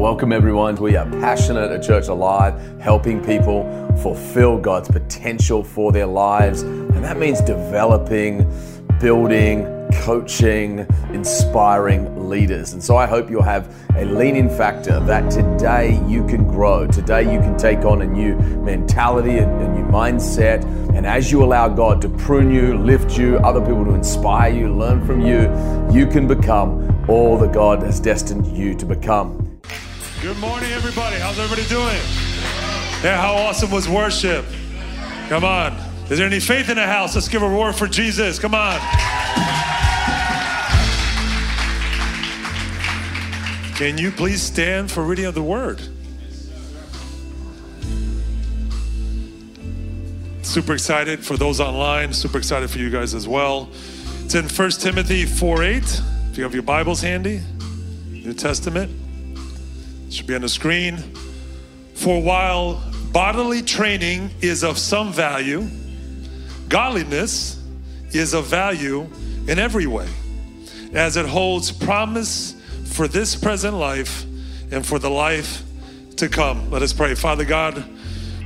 welcome everyone. We are passionate at Church Alive, helping people fulfill God's potential for their lives. And that means developing, building, coaching, inspiring leaders. And so I hope you'll have a leaning factor that today you can grow. Today you can take on a new mentality, a, a new mindset. And as you allow God to prune you, lift you, other people to inspire you, learn from you, you can become all that God has destined you to become. Good morning, everybody. How's everybody doing? Yeah, how awesome was worship? Come on. Is there any faith in the house? Let's give a roar for Jesus. Come on. Can you please stand for reading of the word? Super excited for those online, super excited for you guys as well. It's in 1 Timothy 4 8. If you have your Bibles handy, New Testament. Should be on the screen. For while bodily training is of some value, godliness is of value in every way, as it holds promise for this present life and for the life to come. Let us pray. Father God,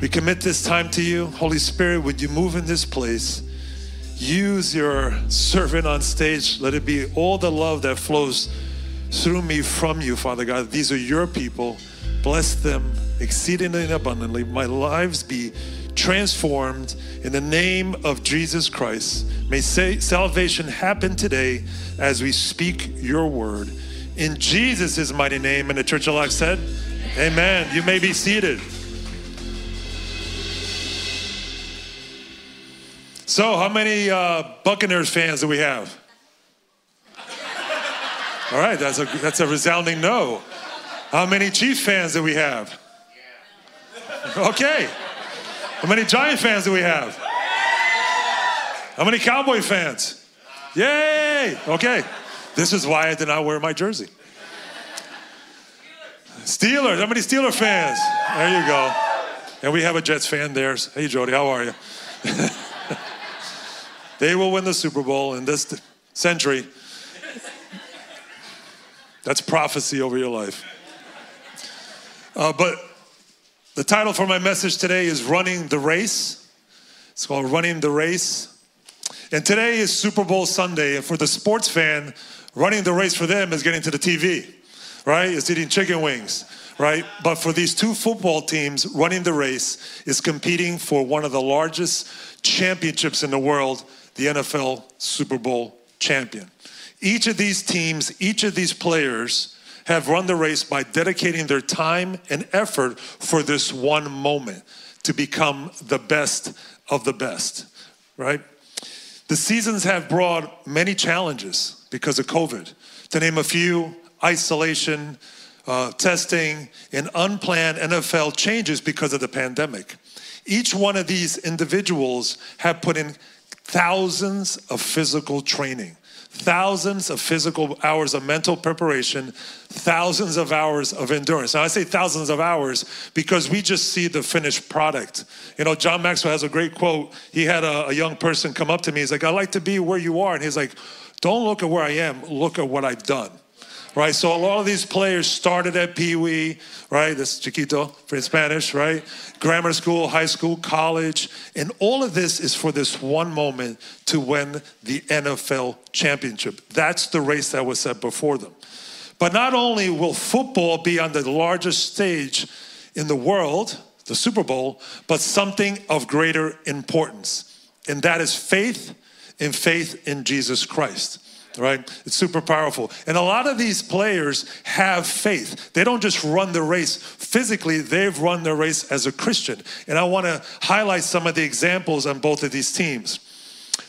we commit this time to you. Holy Spirit, would you move in this place? Use your servant on stage. Let it be all the love that flows through me from you, Father God. These are your people. Bless them exceedingly and abundantly. My lives be transformed in the name of Jesus Christ. May salvation happen today as we speak your word. In Jesus' mighty name, and the Church Alive said, Amen. You may be seated. So, how many uh, Buccaneers fans do we have? All right, that's a, that's a resounding no. How many Chief fans do we have? Okay. How many Giant fans do we have? How many Cowboy fans? Yay! Okay. This is why I did not wear my jersey. Steelers. How many Steeler fans? There you go. And we have a Jets fan there. Hey, Jody, how are you? they will win the Super Bowl in this century. That's prophecy over your life. Uh, but the title for my message today is Running the Race. It's called Running the Race. And today is Super Bowl Sunday. And for the sports fan, running the race for them is getting to the TV, right? It's eating chicken wings, right? But for these two football teams, running the race is competing for one of the largest championships in the world, the NFL Super Bowl champion. Each of these teams, each of these players have run the race by dedicating their time and effort for this one moment to become the best of the best, right? The seasons have brought many challenges because of COVID. To name a few, isolation, uh, testing, and unplanned NFL changes because of the pandemic. Each one of these individuals have put in thousands of physical training thousands of physical hours of mental preparation, thousands of hours of endurance. Now, I say thousands of hours because we just see the finished product. You know, John Maxwell has a great quote. He had a, a young person come up to me. He's like, I'd like to be where you are. And he's like, don't look at where I am, look at what I've done right? So a lot of these players started at Pee Wee, right? This Chiquito for Spanish, right? Grammar school, high school, college. And all of this is for this one moment to win the NFL championship. That's the race that was set before them. But not only will football be on the largest stage in the world, the Super Bowl, but something of greater importance. And that is faith and faith in Jesus Christ right? It's super powerful. And a lot of these players have faith. They don't just run the race physically, they've run the race as a Christian. And I want to highlight some of the examples on both of these teams.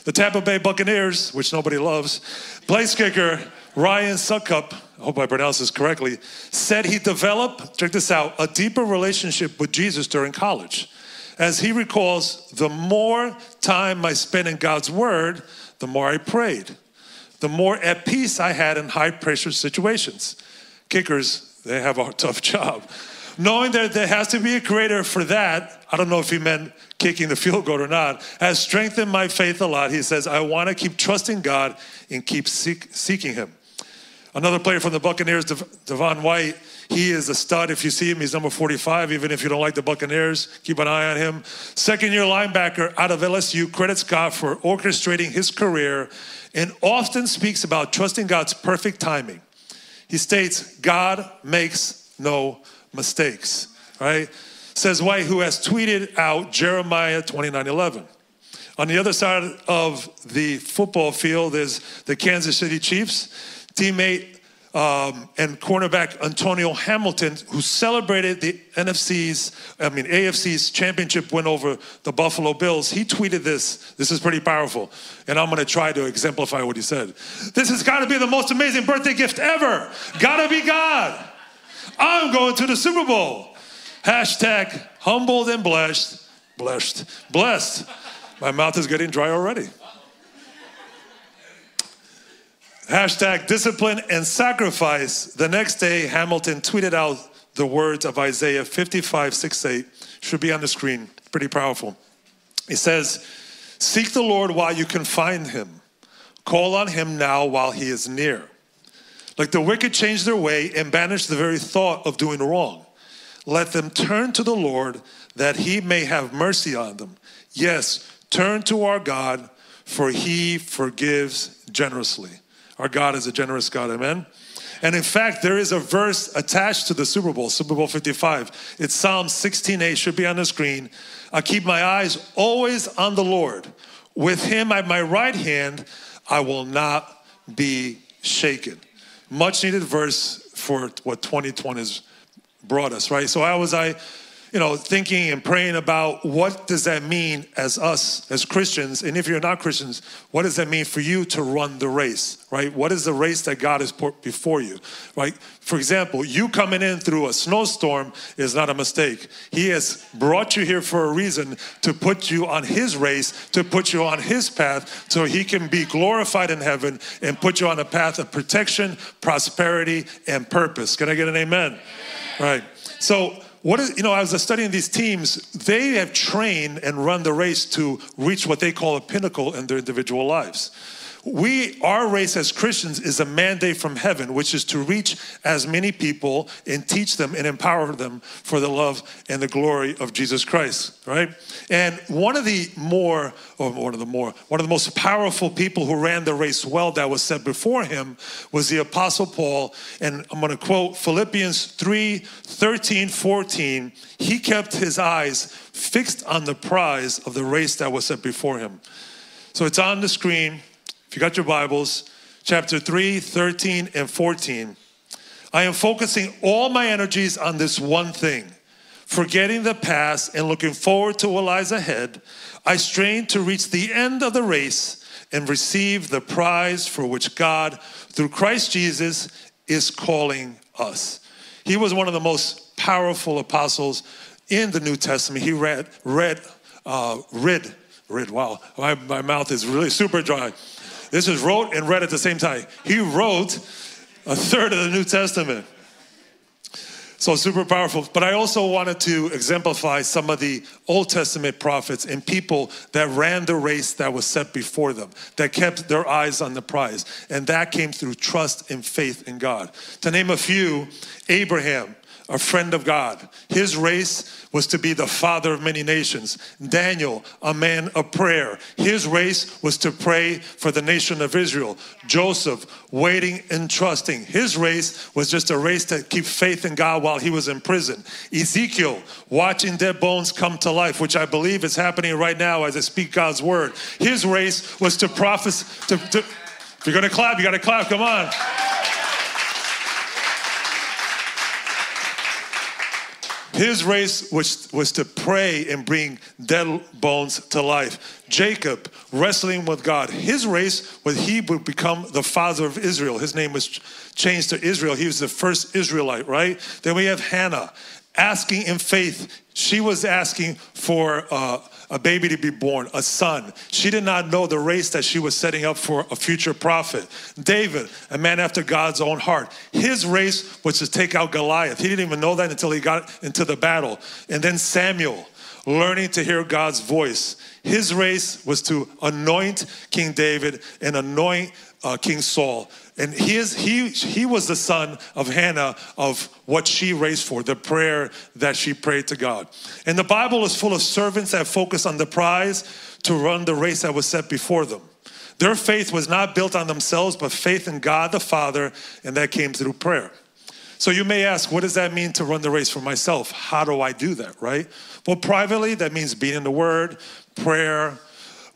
The Tampa Bay Buccaneers, which nobody loves, place kicker Ryan Succop, I hope I pronounce this correctly, said he developed, check this out, a deeper relationship with Jesus during college. As he recalls, the more time I spent in God's word, the more I prayed the more at peace I had in high pressure situations. Kickers, they have a tough job. Knowing that there has to be a creator for that, I don't know if he meant kicking the field goal or not, has strengthened my faith a lot. He says, I want to keep trusting God and keep seek, seeking Him. Another player from the Buccaneers, Devin White, he is a stud. If you see him, he's number 45. Even if you don't like the Buccaneers, keep an eye on him. Second year linebacker out of LSU credits God for orchestrating his career and often speaks about trusting God's perfect timing. He states, God makes no mistakes, right? Says White, who has tweeted out Jeremiah 29 11. On the other side of the football field is the Kansas City Chiefs. Teammate um, and cornerback Antonio Hamilton, who celebrated the NFC's, I mean, AFC's championship win over the Buffalo Bills, he tweeted this. This is pretty powerful. And I'm going to try to exemplify what he said. This has got to be the most amazing birthday gift ever. Gotta be God. I'm going to the Super Bowl. Hashtag humbled and blessed. Blessed. Blessed. My mouth is getting dry already. Hashtag discipline and sacrifice. The next day, Hamilton tweeted out the words of Isaiah 55, 6, 8. Should be on the screen. Pretty powerful. It says, Seek the Lord while you can find him. Call on him now while he is near. Like the wicked change their way and banish the very thought of doing wrong. Let them turn to the Lord that he may have mercy on them. Yes, turn to our God, for he forgives generously. Our God is a generous God, amen? And in fact, there is a verse attached to the Super Bowl, Super Bowl 55. It's Psalm 16a, should be on the screen. I keep my eyes always on the Lord. With him at my right hand, I will not be shaken. Much needed verse for what 2020 has brought us, right? So how was I you know, thinking and praying about what does that mean as us as Christians, and if you're not Christians, what does that mean for you to run the race, right? What is the race that God has put before you, right? For example, you coming in through a snowstorm is not a mistake. He has brought you here for a reason to put you on His race, to put you on His path, so He can be glorified in heaven and put you on a path of protection, prosperity, and purpose. Can I get an amen? amen. Right. So what is, you know, as I was studying these teams, they have trained and run the race to reach what they call a pinnacle in their individual lives. We, our race as Christians is a mandate from heaven, which is to reach as many people and teach them and empower them for the love and the glory of Jesus Christ, right? And one of the more, or one of the more, one of the most powerful people who ran the race well that was set before him was the Apostle Paul. And I'm going to quote Philippians 3 13, 14. He kept his eyes fixed on the prize of the race that was set before him. So it's on the screen. If you got your Bibles, chapter 3, 13, and 14. I am focusing all my energies on this one thing. Forgetting the past and looking forward to what lies ahead, I strain to reach the end of the race and receive the prize for which God, through Christ Jesus, is calling us. He was one of the most powerful apostles in the New Testament. He read, read, uh, read, read, wow, my, my mouth is really super dry. This is wrote and read at the same time. He wrote a third of the New Testament. So super powerful. But I also wanted to exemplify some of the Old Testament prophets and people that ran the race that was set before them, that kept their eyes on the prize. And that came through trust and faith in God. To name a few, Abraham, a friend of God. His race was to be the father of many nations. Daniel, a man of prayer. His race was to pray for the nation of Israel. Joseph, waiting and trusting. His race was just a race to keep faith in God while he was in prison. Ezekiel, watching dead bones come to life, which I believe is happening right now as I speak God's word. His race was to prophesy. To, to, if you're going to clap, you got to clap. Come on. His race was, was to pray and bring dead bones to life. Jacob wrestling with God. His race was he would become the father of Israel. His name was changed to Israel. He was the first Israelite, right? Then we have Hannah asking in faith. She was asking for uh, a baby to be born, a son. She did not know the race that she was setting up for a future prophet. David, a man after God's own heart, his race was to take out Goliath. He didn't even know that until he got into the battle. And then Samuel, learning to hear God's voice. His race was to anoint King David and anoint uh, King Saul. And he, he, he was the son of Hannah of what she raised for, the prayer that she prayed to God. And the Bible is full of servants that focus on the prize to run the race that was set before them. Their faith was not built on themselves, but faith in God the Father, and that came through prayer. So you may ask, what does that mean to run the race for myself? How do I do that, right? Well, privately, that means being in the Word, prayer,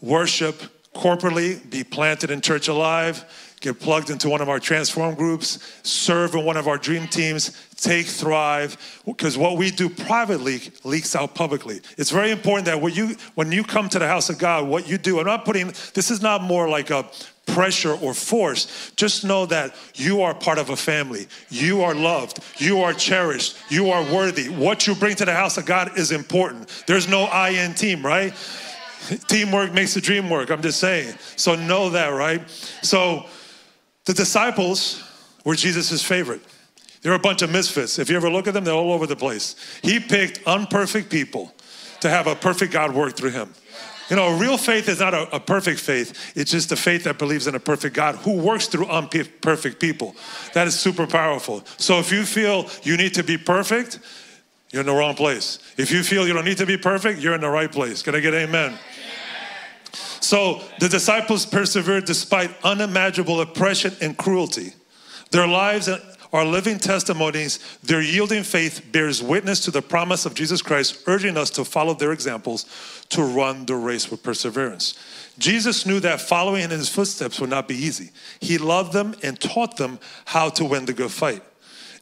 worship, corporately, be planted in Church Alive, get plugged into one of our transform groups, serve in one of our dream teams, take thrive, because what we do privately leaks out publicly. It's very important that when you when you come to the house of God, what you do, I'm not putting this is not more like a pressure or force. Just know that you are part of a family. You are loved. You are cherished. You are worthy. What you bring to the house of God is important. There's no I in team, right? Teamwork makes the dream work. I'm just saying. So know that, right? So the disciples were Jesus' favorite. They're a bunch of misfits. If you ever look at them, they're all over the place. He picked unperfect people to have a perfect God work through him. You know, real faith is not a, a, perfect faith. It's just a faith that believes in a perfect God who works through imperfect people. That is super powerful. So if you feel you need to be perfect, you're in the wrong place. If you feel you don't need to be perfect, you're in the right place. Can I get amen? So the disciples persevered despite unimaginable oppression and cruelty. Their lives are living testimonies. Their yielding faith bears witness to the promise of Jesus Christ, urging us to follow their examples to run the race with perseverance. Jesus knew that following in his footsteps would not be easy. He loved them and taught them how to win the good fight.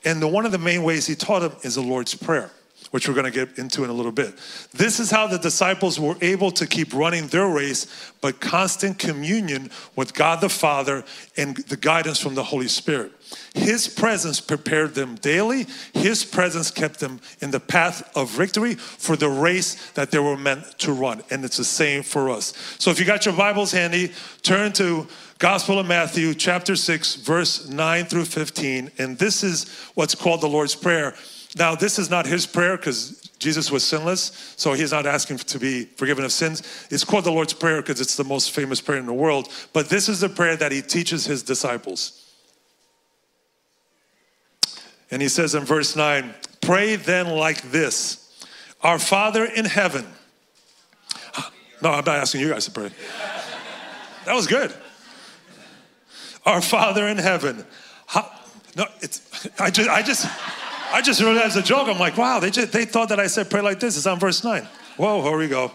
And the, one of the main ways he taught them is the Lord's Prayer which we're going to get into in a little bit. This is how the disciples were able to keep running their race, but constant communion with God the Father and the guidance from the Holy Spirit. His presence prepared them daily. His presence kept them in the path of victory for the race that they were meant to run. And it's the same for us. So if you got your Bibles handy, turn to Gospel of Matthew, chapter 6, verse 9 through 15. And this is what's called the Lord's Prayer. Now, this is not his prayer because Jesus was sinless, so he's not asking to be forgiven of sins. It's called the Lord's Prayer because it's the most famous prayer in the world. But this is the prayer that he teaches his disciples. And he says in verse 9, Pray then like this Our Father in heaven. No, I'm not asking you guys to pray. That was good. Our Father in heaven. How, no, it's, I just, I just, I just as a joke. I'm like, wow, they, just, they thought that I said pray like this. It's on verse 9. Whoa, here we go.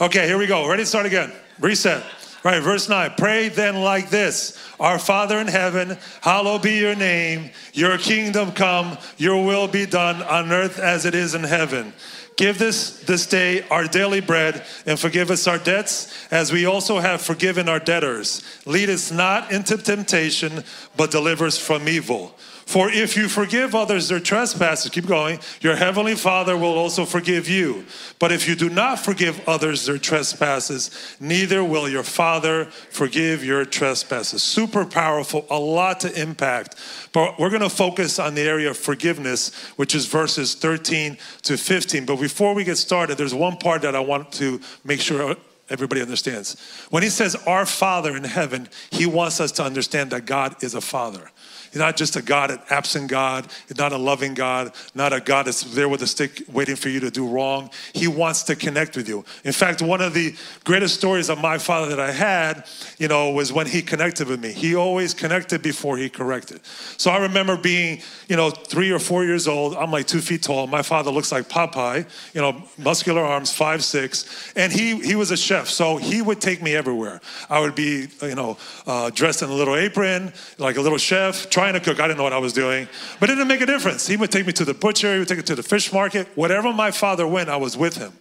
Okay, here we go. Ready to start again. Reset. Right, verse 9. Pray then like this Our Father in heaven, hallowed be your name. Your kingdom come, your will be done on earth as it is in heaven. Give this this day our daily bread and forgive us our debts as we also have forgiven our debtors. Lead us not into temptation, but deliver us from evil. For if you forgive others their trespasses, keep going, your heavenly Father will also forgive you. But if you do not forgive others their trespasses, neither will your Father forgive your trespasses. Super powerful, a lot to impact. But we're going to focus on the area of forgiveness, which is verses 13 to 15. But before we get started, there's one part that I want to make sure everybody understands. When he says our Father in heaven, he wants us to understand that God is a Father. He's not just a God, an absent God. He's not a loving God, not a God that's there with a stick waiting for you to do wrong. He wants to connect with you. In fact, one of the greatest stories of my father that I had, you know, was when he connected with me. He always connected before he corrected. So I remember being, you know, three or four years old. I'm like two feet tall. My father looks like Popeye, you know, muscular arms, five, six. And he, he was a chef. So he would take me everywhere. I would be, you know, uh, dressed in a little apron, like a little chef, trying to cook. I didn't know what I was doing, but it didn't make a difference. He would take me to the butcher, he would take me to the fish market. Whatever my father went, I was with him.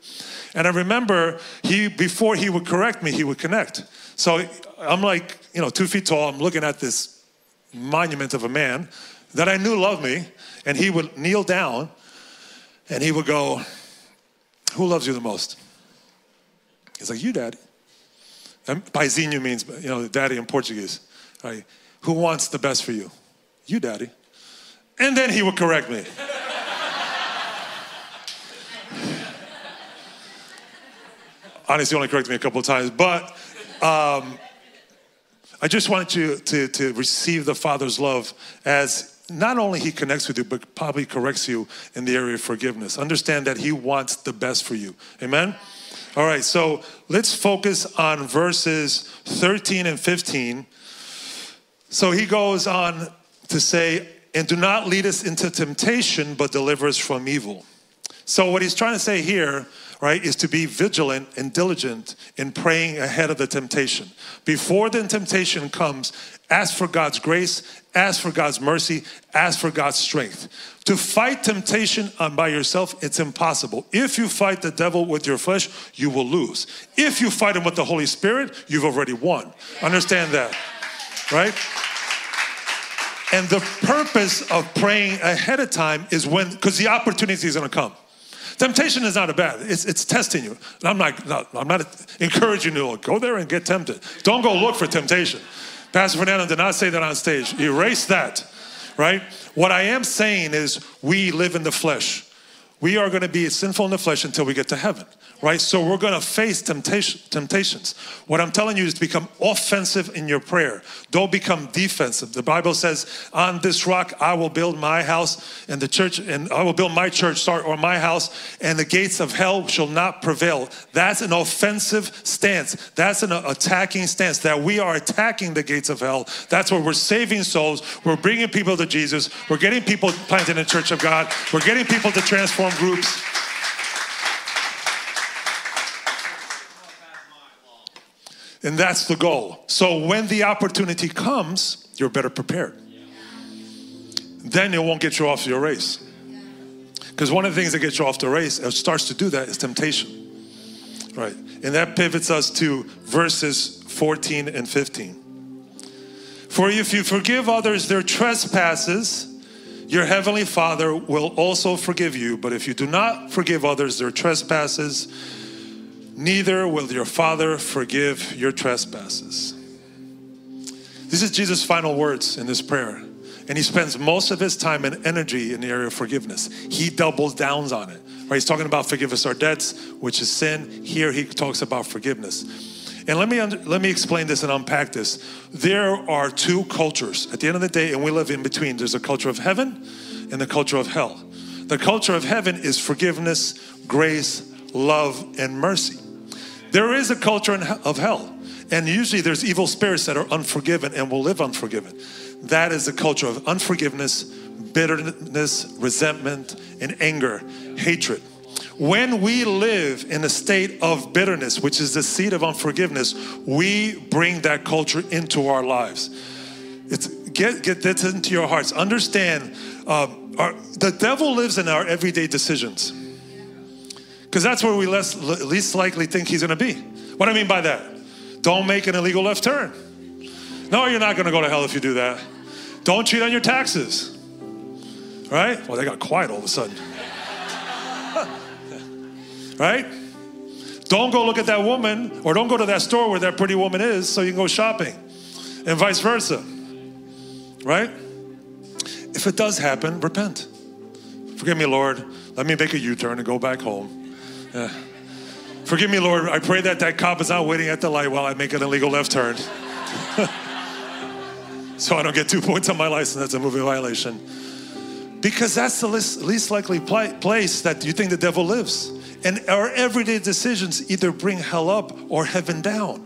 And I remember he, before he would correct me, he would connect. So I'm like, you know, two feet tall. I'm looking at this monument of a man that I knew loved me. And he would kneel down and he would go, Who loves you the most? He's like, You, daddy. And paizinho means, you know, daddy in Portuguese. Right? Who wants the best for you? You, daddy. And then he would correct me. Honestly, only corrected me a couple of times, but um, I just want you to, to receive the Father's love as not only He connects with you, but probably corrects you in the area of forgiveness. Understand that He wants the best for you. Amen? All right, so let's focus on verses 13 and 15. So he goes on to say, and do not lead us into temptation, but deliver us from evil. So, what he's trying to say here, right, is to be vigilant and diligent in praying ahead of the temptation. Before the temptation comes, ask for God's grace, ask for God's mercy, ask for God's strength. To fight temptation uh, by yourself, it's impossible. If you fight the devil with your flesh, you will lose. If you fight him with the Holy Spirit, you've already won. Understand that, right? And the purpose of praying ahead of time is when, because the opportunity is going to come. Temptation is not a bad. It's, it's testing you. I'm not, not, I'm not encouraging you to go there and get tempted. Don't go look for temptation. Pastor Fernando did not say that on stage. Erase that, right? What I am saying is we live in the flesh. We are going to be sinful in the flesh until we get to heaven right? So we're going to face temptation, temptations. What I'm telling you is to become offensive in your prayer. Don't become defensive. The Bible says, "On this rock I will build my house, and the church, and I will build my church, start or my house, and the gates of hell shall not prevail." That's an offensive stance. That's an attacking stance. That we are attacking the gates of hell. That's where we're saving souls. We're bringing people to Jesus. We're getting people planted in the church of God. We're getting people to transform groups. And that's the goal. So when the opportunity comes, you're better prepared. Then it won't get you off your race. Because one of the things that gets you off the race, it starts to do that, is temptation. Right. And that pivots us to verses 14 and 15. For if you forgive others their trespasses, your heavenly Father will also forgive you. But if you do not forgive others their trespasses, neither will your Father forgive your trespasses. This is Jesus' final words in this prayer. And he spends most of his time and energy in the area of forgiveness. He doubles down on it. Right? He's talking about forgive us our debts, which is sin. Here he talks about forgiveness. And let me under, let me explain this and unpack this. There are two cultures at the end of the day, and we live in between. There's a culture of heaven and the culture of hell. The culture of heaven is forgiveness, grace, love, and mercy. There is a culture of hell. And usually there's evil spirits that are unforgiven and will live unforgiven. That is the culture of unforgiveness, bitterness, resentment, and anger, hatred. When we live in a state of bitterness, which is the seed of unforgiveness, we bring that culture into our lives. It's get get this into your hearts. Understand, uh, our, the devil lives in our everyday decisions. Because that's where we less, least likely think he's going to be. What I mean by that? Don't make an illegal left turn. No, you're not going to go to hell if you do that. Don't cheat on your taxes. Right? Well, they got quiet all of a sudden. right? Don't go look at that woman or don't go to that store where that pretty woman is so you can go shopping and vice versa. Right? If it does happen, repent. Forgive me, Lord. Let me make a U turn and go back home. Uh, forgive me, Lord. I pray that that cop is not waiting at the light while I make an illegal left turn. so I don't get two points on my license. That's a moving violation. Because that's the least, least likely pl- place that you think the devil lives. And our everyday decisions either bring hell up or heaven down.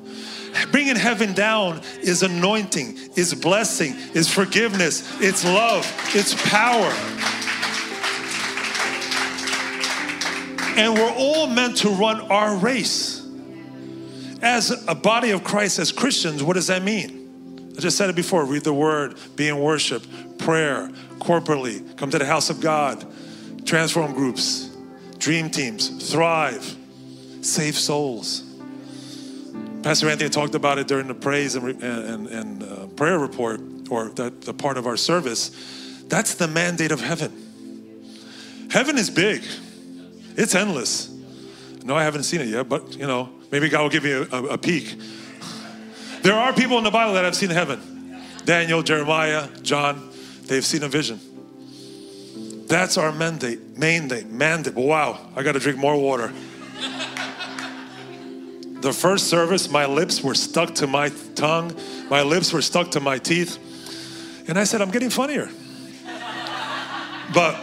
Bringing heaven down is anointing, is blessing, is forgiveness, it's love, it's power. And we're all meant to run our race. As a body of Christ, as Christians, what does that mean? I just said it before read the word, be in worship, prayer, corporately, come to the house of God, transform groups, dream teams, thrive, save souls. Pastor Anthony talked about it during the praise and, and, and uh, prayer report, or the, the part of our service. That's the mandate of heaven. Heaven is big. It's endless. No, I haven't seen it yet, but you know, maybe God will give me a, a, a peek. There are people in the Bible that have seen heaven Daniel, Jeremiah, John, they've seen a vision. That's our mandate, mandate, mandate. Wow, I got to drink more water. the first service, my lips were stuck to my tongue, my lips were stuck to my teeth. And I said, I'm getting funnier. But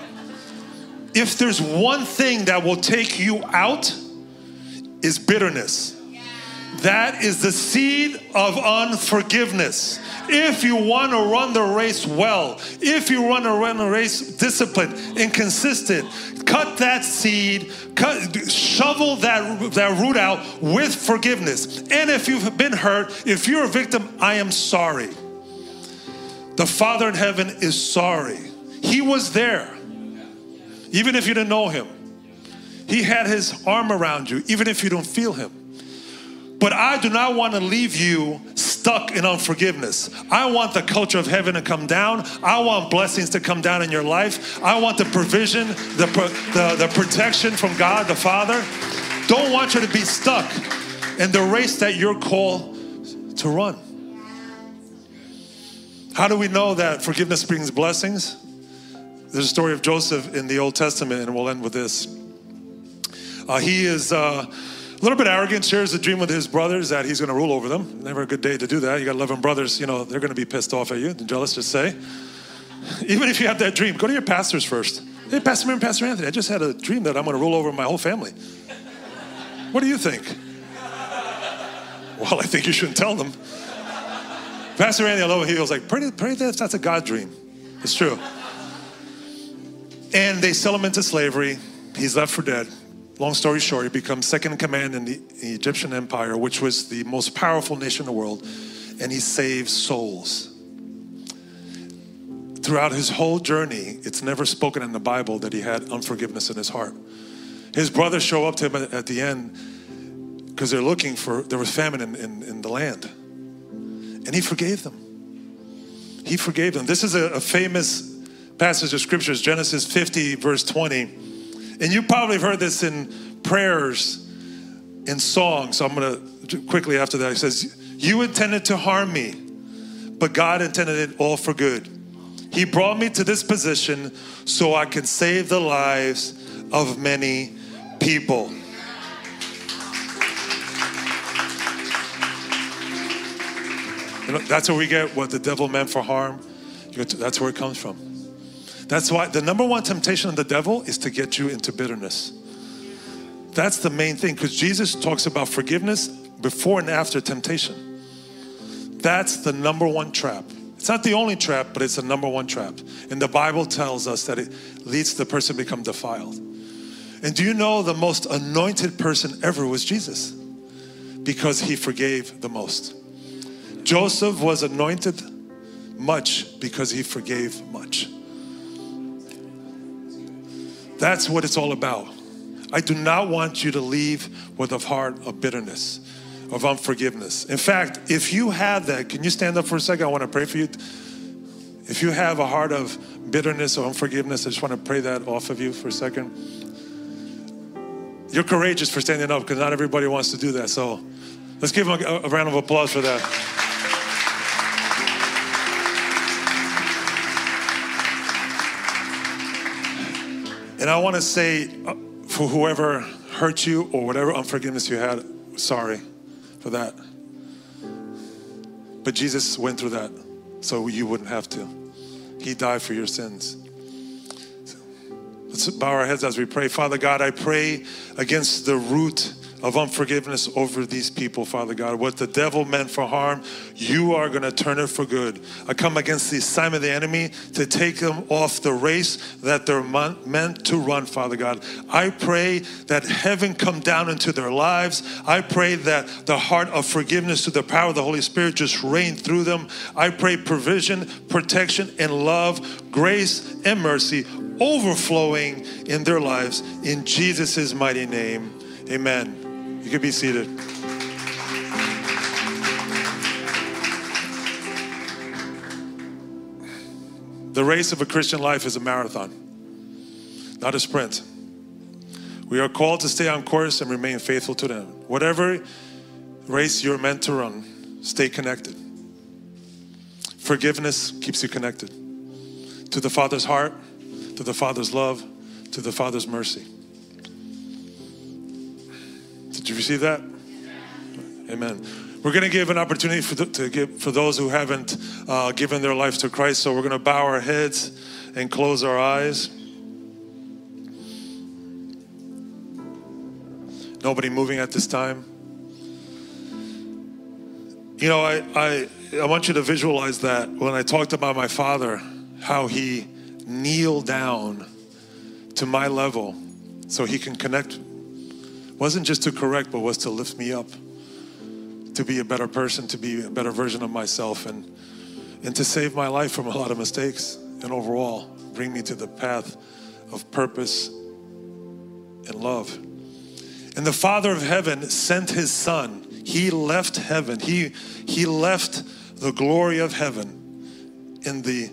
if there's one thing that will take you out, is bitterness. That is the seed of unforgiveness. If you want to run the race well, if you want to run the race disciplined and consistent, cut that seed, cut, shovel that, that root out with forgiveness. And if you've been hurt, if you're a victim, I am sorry. The Father in heaven is sorry. He was there, even if you didn't know him. He had his arm around you, even if you don't feel him. But I do not want to leave you stuck in unforgiveness. I want the culture of heaven to come down. I want blessings to come down in your life. I want the provision, the, the, the protection from God the Father. Don't want you to be stuck in the race that you're called to run. How do we know that forgiveness brings blessings? There's a story of Joseph in the Old Testament, and we'll end with this. Uh, he is. Uh, a little bit arrogant, shares a dream with his brothers that he's going to rule over them. Never a good day to do that. You got 11 brothers, you know, they're going to be pissed off at you, jealous, just say. Even if you have that dream, go to your pastors first. Hey, Pastor Mary Pastor Anthony, I just had a dream that I'm going to rule over my whole family. What do you think? Well, I think you shouldn't tell them. Pastor Anthony, I love him. He was like, pray, pray that that's a God dream. It's true. And they sell him into slavery. He's left for dead. Long story short, he becomes second in command in the Egyptian empire, which was the most powerful nation in the world, and he saves souls. Throughout his whole journey, it's never spoken in the Bible that he had unforgiveness in his heart. His brothers show up to him at the end because they're looking for, there was famine in, in, in, the land. And he forgave them. He forgave them. This is a, a famous passage of scriptures, Genesis 50, verse 20 and you probably have heard this in prayers, in songs. So I'm going to quickly after that. He says, You intended to harm me, but God intended it all for good. He brought me to this position so I can save the lives of many people. You know, that's where we get what the devil meant for harm. That's where it comes from. That's why the number one temptation of the devil is to get you into bitterness. That's the main thing because Jesus talks about forgiveness before and after temptation. That's the number one trap. It's not the only trap, but it's the number one trap. And the Bible tells us that it leads the person to become defiled. And do you know the most anointed person ever was Jesus? Because he forgave the most. Joseph was anointed much because he forgave much. That's what it's all about. I do not want you to leave with a heart of bitterness, of unforgiveness. In fact, if you have that, can you stand up for a second? I want to pray for you. If you have a heart of bitterness or unforgiveness, I just want to pray that off of you for a second. You're courageous for standing up because not everybody wants to do that. So let's give them a, a round of applause for that. And I want to say uh, for whoever hurt you or whatever unforgiveness you had, sorry for that. But Jesus went through that so you wouldn't have to. He died for your sins. Let's bow our heads as we pray. Father God, I pray against the root of unforgiveness over these people, Father God. What the devil meant for harm, you are going to turn it for good. I come against the assignment of the enemy to take them off the race that they're meant to run, Father God. I pray that heaven come down into their lives. I pray that the heart of forgiveness through the power of the Holy Spirit just reign through them. I pray provision, protection, and love, grace, and mercy overflowing in their lives. In Jesus' mighty name, amen. You can be seated. The race of a Christian life is a marathon, not a sprint. We are called to stay on course and remain faithful to them. Whatever race you're meant to run, stay connected. Forgiveness keeps you connected to the Father's heart, to the Father's love, to the Father's mercy. Did you receive that? Amen. We're going to give an opportunity for, th- to give, for those who haven't uh, given their life to Christ. So we're going to bow our heads and close our eyes. Nobody moving at this time. You know, I, I, I want you to visualize that when I talked about my father, how he kneeled down to my level so he can connect. Wasn't just to correct, but was to lift me up, to be a better person, to be a better version of myself, and, and to save my life from a lot of mistakes, and overall bring me to the path of purpose and love. And the Father of heaven sent his Son. He left heaven. He, he left the glory of heaven in the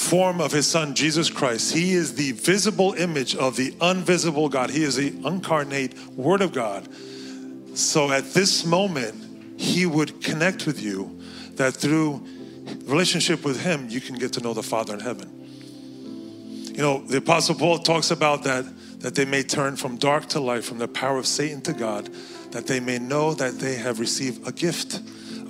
form of his son Jesus Christ. He is the visible image of the invisible God. He is the incarnate Word of God. So at this moment, he would connect with you that through relationship with him, you can get to know the Father in heaven. You know, the Apostle Paul talks about that, that they may turn from dark to light, from the power of Satan to God, that they may know that they have received a gift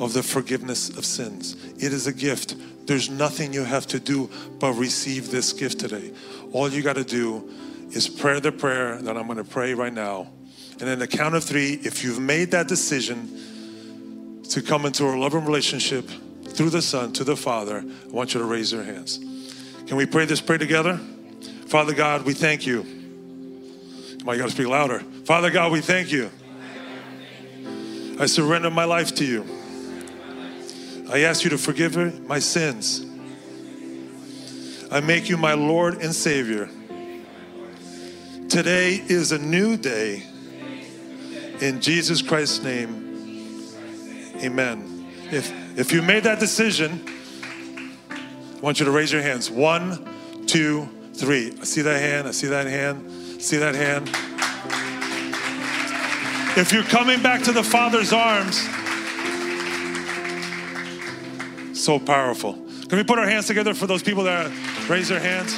of the forgiveness of sins. It is a gift. There's nothing you have to do but receive this gift today. All you got to do is pray the prayer that I'm going to pray right now. And in the count of three, if you've made that decision to come into a loving relationship through the Son to the Father, I want you to raise your hands. Can we pray this prayer together? Father God, we thank you. Come you got to speak louder. Father God, we thank you. I surrender my life to you. I ask you to forgive my sins. I make you my Lord and Savior. Today is a new day. In Jesus Christ's name, amen. If, if you made that decision, I want you to raise your hands. One, two, three. I see that hand. I see that hand. See that hand. If you're coming back to the Father's arms, so powerful. Can we put our hands together for those people that raise their hands?